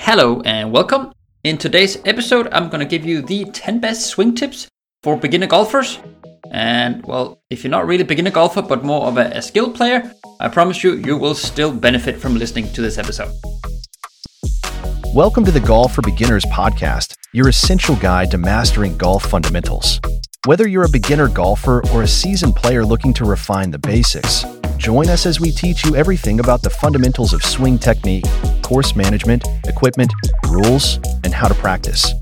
Hello and welcome. In today's episode, I'm going to give you the 10 best swing tips for beginner golfers. And well, if you're not really a beginner golfer but more of a, a skilled player, I promise you, you will still benefit from listening to this episode. Welcome to the Golf for Beginners podcast, your essential guide to mastering golf fundamentals. Whether you're a beginner golfer or a seasoned player looking to refine the basics, join us as we teach you everything about the fundamentals of swing technique, course management, equipment, rules, and how to practice.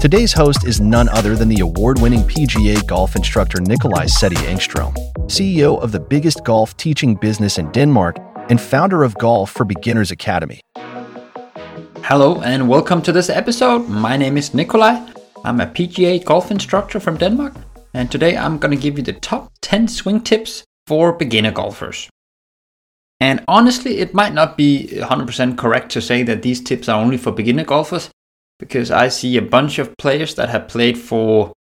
Today's host is none other than the award winning PGA golf instructor Nikolai Seti Engstrom, CEO of the biggest golf teaching business in Denmark and founder of Golf for Beginners Academy. Hello and welcome to this episode. My name is Nikolai. I'm a PGA golf instructor from Denmark, and today I'm going to give you the top 10 swing tips for beginner golfers. And honestly, it might not be 100% correct to say that these tips are only for beginner golfers, because I see a bunch of players that have played for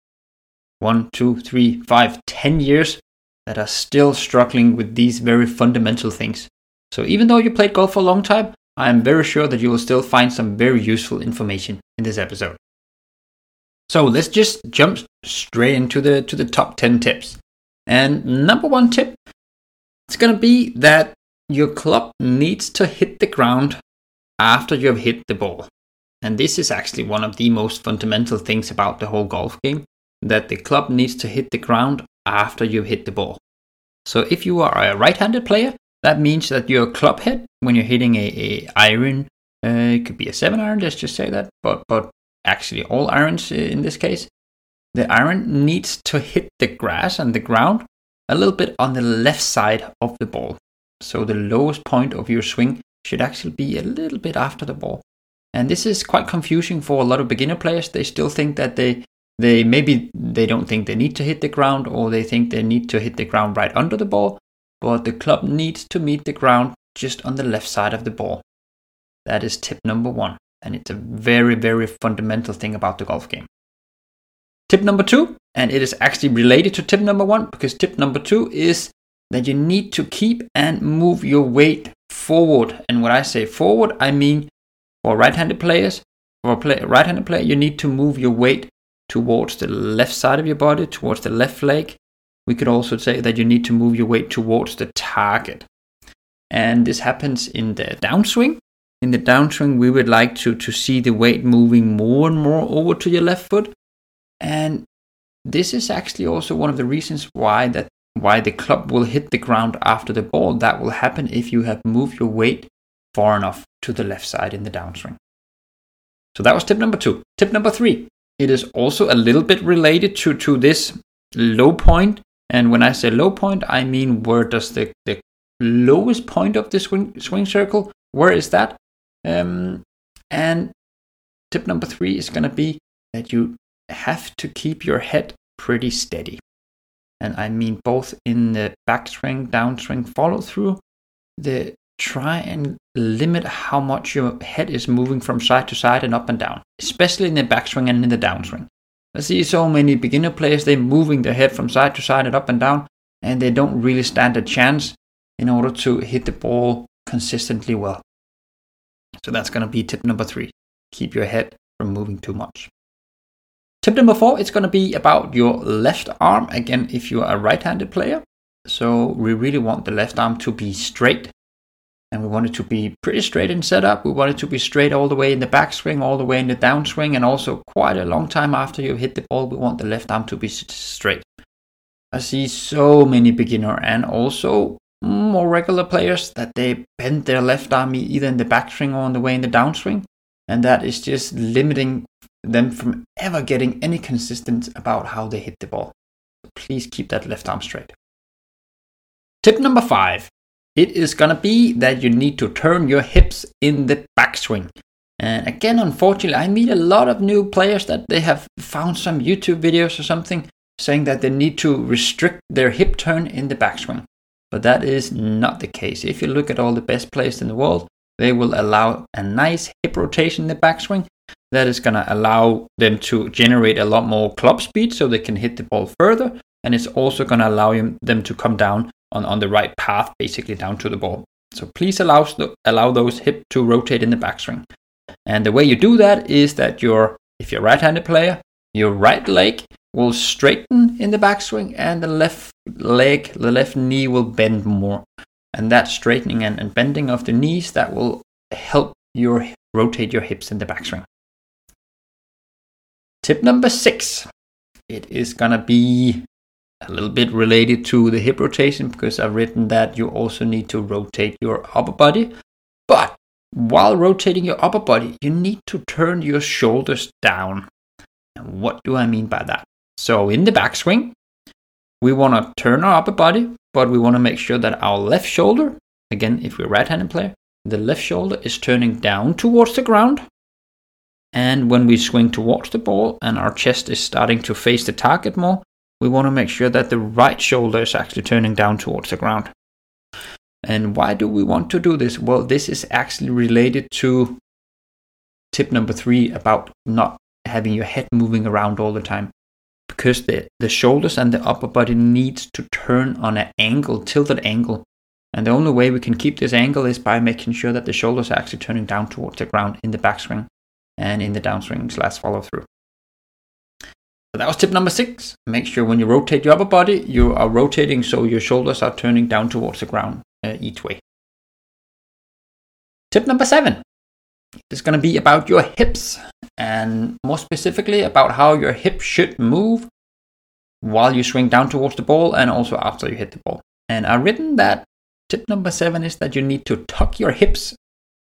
one, two, three, five, ten years that are still struggling with these very fundamental things. So even though you played golf for a long time, I am very sure that you will still find some very useful information in this episode. So let's just jump straight into the to the top 10 tips. And number 1 tip it's going to be that your club needs to hit the ground after you have hit the ball. And this is actually one of the most fundamental things about the whole golf game that the club needs to hit the ground after you hit the ball. So if you are a right-handed player, that means that your club head when you're hitting a, a iron, uh, it could be a seven iron, let's just say that, but but actually all irons in this case, the iron needs to hit the grass and the ground a little bit on the left side of the ball. So the lowest point of your swing should actually be a little bit after the ball. And this is quite confusing for a lot of beginner players. They still think that they they maybe they don't think they need to hit the ground or they think they need to hit the ground right under the ball, but the club needs to meet the ground just on the left side of the ball. That is tip number 1 and it's a very, very fundamental thing about the golf game. Tip number two, and it is actually related to tip number one because tip number two is that you need to keep and move your weight forward. And when I say forward, I mean for right handed players, for a play, right handed player, you need to move your weight towards the left side of your body, towards the left leg. We could also say that you need to move your weight towards the target. And this happens in the downswing in the downswing, we would like to, to see the weight moving more and more over to your left foot. And this is actually also one of the reasons why that why the club will hit the ground after the ball. That will happen if you have moved your weight far enough to the left side in the downswing. So that was tip number two. Tip number three. It is also a little bit related to, to this low point. And when I say low point, I mean where does the, the lowest point of the swing, swing circle, where is that? Um, and tip number three is going to be that you have to keep your head pretty steady. And I mean both in the backswing, downswing, follow through. The try and limit how much your head is moving from side to side and up and down, especially in the backswing and in the downswing. I see so many beginner players, they're moving their head from side to side and up and down, and they don't really stand a chance in order to hit the ball consistently well. So that's going to be tip number three. Keep your head from moving too much. Tip number four, it's going to be about your left arm. Again, if you are a right handed player. So we really want the left arm to be straight. And we want it to be pretty straight in setup. We want it to be straight all the way in the backswing, all the way in the downswing, and also quite a long time after you've hit the ball, we want the left arm to be straight. I see so many beginner and also more regular players that they bend their left arm either in the backswing or on the way in the downswing, and that is just limiting them from ever getting any consistent about how they hit the ball. Please keep that left arm straight. Tip number five it is gonna be that you need to turn your hips in the backswing. And again, unfortunately, I meet a lot of new players that they have found some YouTube videos or something saying that they need to restrict their hip turn in the backswing. But that is not the case. If you look at all the best players in the world, they will allow a nice hip rotation in the backswing. That is going to allow them to generate a lot more club speed so they can hit the ball further. And it's also going to allow them to come down on, on the right path, basically down to the ball. So please allow, allow those hip to rotate in the backswing. And the way you do that is that your, if you're a right-handed player, your right leg will straighten in the backswing and the left leg, the left knee will bend more. And that straightening and, and bending of the knees, that will help your rotate your hips in the backswing. Tip number six. It is gonna be a little bit related to the hip rotation because I've written that you also need to rotate your upper body. But while rotating your upper body, you need to turn your shoulders down. And what do I mean by that? So in the backswing, we want to turn our upper body, but we want to make sure that our left shoulder, again, if we're right-handed player, the left shoulder is turning down towards the ground. And when we swing towards the ball and our chest is starting to face the target more, we want to make sure that the right shoulder is actually turning down towards the ground. And why do we want to do this? Well, this is actually related to tip number three about not having your head moving around all the time. Because the, the shoulders and the upper body needs to turn on an angle, tilted angle. And the only way we can keep this angle is by making sure that the shoulders are actually turning down towards the ground in the backswing and in the downswing slash follow through. So that was tip number six. Make sure when you rotate your upper body, you are rotating so your shoulders are turning down towards the ground uh, each way. Tip number seven is going to be about your hips and more specifically about how your hips should move while you swing down towards the ball and also after you hit the ball. And I've written that tip number seven is that you need to tuck your hips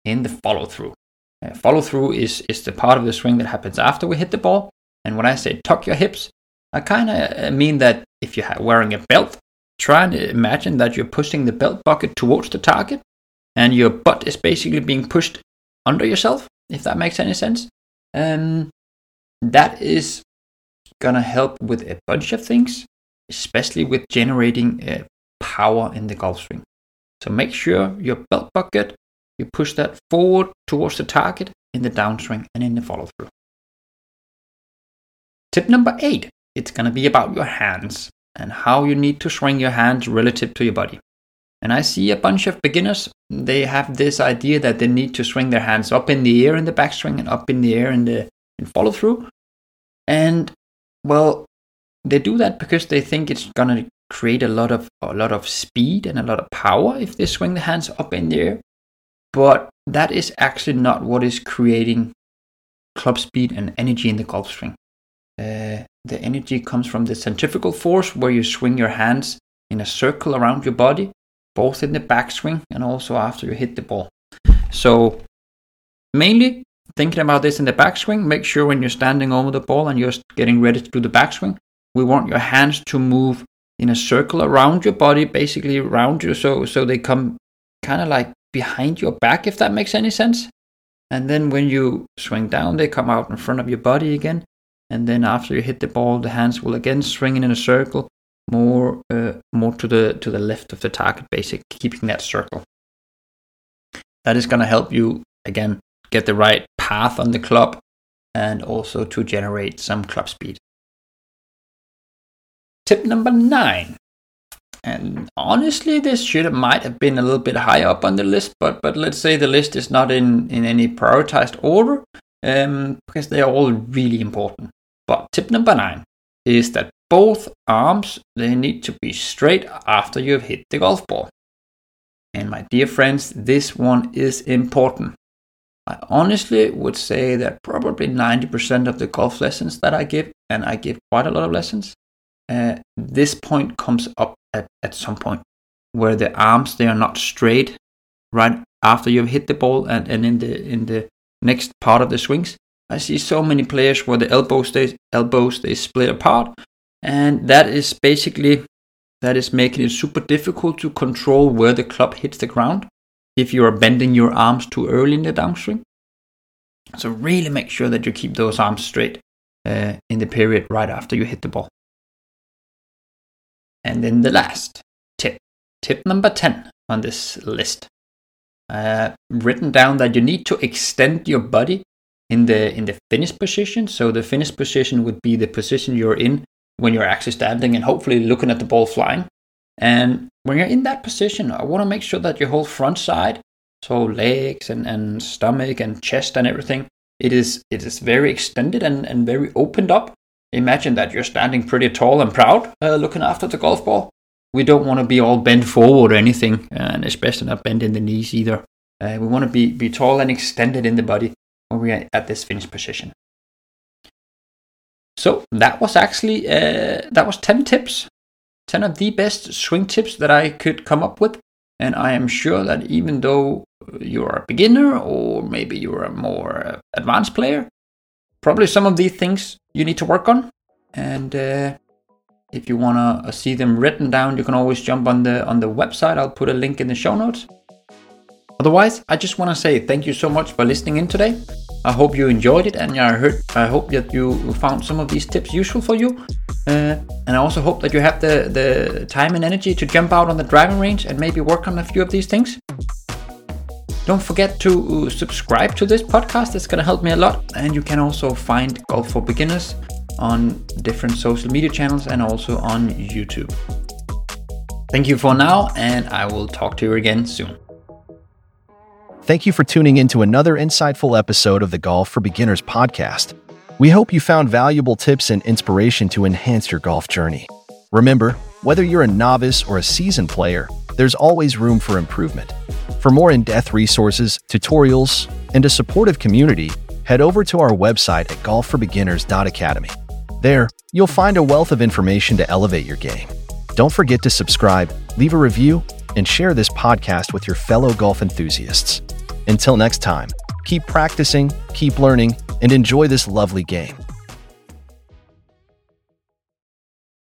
in the follow through. Uh, follow through is, is the part of the swing that happens after we hit the ball and when I say tuck your hips, I kind of uh, mean that if you're wearing a belt, try and imagine that you're pushing the belt bucket towards the target and your butt is basically being pushed under yourself, if that makes any sense. Um, that is going to help with a bunch of things, especially with generating uh, power in the golf swing. So make sure your belt bucket, you push that forward towards the target in the downswing and in the follow through. Tip number eight it's going to be about your hands and how you need to swing your hands relative to your body. And I see a bunch of beginners, they have this idea that they need to swing their hands up in the air in the backswing and up in the air in the in follow through. And well, they do that because they think it's going to create a lot of a lot of speed and a lot of power if they swing the hands up in the air. But that is actually not what is creating club speed and energy in the golf swing. Uh, the energy comes from the centrifugal force where you swing your hands in a circle around your body, both in the backswing and also after you hit the ball. So, mainly thinking about this in the backswing, make sure when you're standing over the ball and you're getting ready to do the backswing, we want your hands to move in a circle around your body, basically around you, so so they come kind of like behind your back, if that makes any sense. And then when you swing down, they come out in front of your body again and then after you hit the ball, the hands will again swing in a circle, more uh, more to the to the left of the target, basically keeping that circle. That is going to help you again get the right path on the club, and also to generate some club speed. Tip number nine. And honestly, this should have, might have been a little bit higher up on the list, but but let's say the list is not in, in any prioritized order, um, because they are all really important. But tip number nine is that both arms they need to be straight after you've hit the golf ball. And my dear friends, this one is important. I honestly would say that probably 90% of the golf lessons that I give, and I give quite a lot of lessons, uh, this point comes up at, at some point where the arms they are not straight right after you've hit the ball and, and in the in the next part of the swings I see so many players where the elbows they elbows they split apart, and that is basically that is making it super difficult to control where the club hits the ground if you are bending your arms too early in the downswing. So really make sure that you keep those arms straight uh, in the period right after you hit the ball. And then the last tip, tip number 10 on this list. Uh, written down that you need to extend your body in the in the finish position. So the finish position would be the position you're in when you're actually standing and hopefully looking at the ball flying. And when you're in that position, I want to make sure that your whole front side so legs and, and stomach and chest and everything. It is it is very extended and, and very opened up. Imagine that you're standing pretty tall and proud, uh, looking after the golf ball. We don't want to be all bent forward or anything, and especially not bent in the knees either. Uh, we want to be, be tall and extended in the body when we are at this finish position. So that was actually uh, that was 10 tips, 10 of the best swing tips that I could come up with. And I am sure that even though you're a beginner or maybe you're a more advanced player, probably some of these things you need to work on. And uh, if you want to see them written down, you can always jump on the on the website. I'll put a link in the show notes. Otherwise, I just want to say thank you so much for listening in today. I hope you enjoyed it, and I heard I hope that you found some of these tips useful for you. Uh, and I also hope that you have the, the time and energy to jump out on the driving range and maybe work on a few of these things. Don't forget to uh, subscribe to this podcast, it's going to help me a lot. And you can also find Golf for Beginners on different social media channels and also on YouTube. Thank you for now, and I will talk to you again soon. Thank you for tuning in to another insightful episode of the Golf for Beginners podcast. We hope you found valuable tips and inspiration to enhance your golf journey. Remember, whether you're a novice or a seasoned player, there's always room for improvement. For more in depth resources, tutorials, and a supportive community, head over to our website at golfforbeginners.academy. There, you'll find a wealth of information to elevate your game. Don't forget to subscribe, leave a review, and share this podcast with your fellow golf enthusiasts. Until next time, keep practicing, keep learning, and enjoy this lovely game.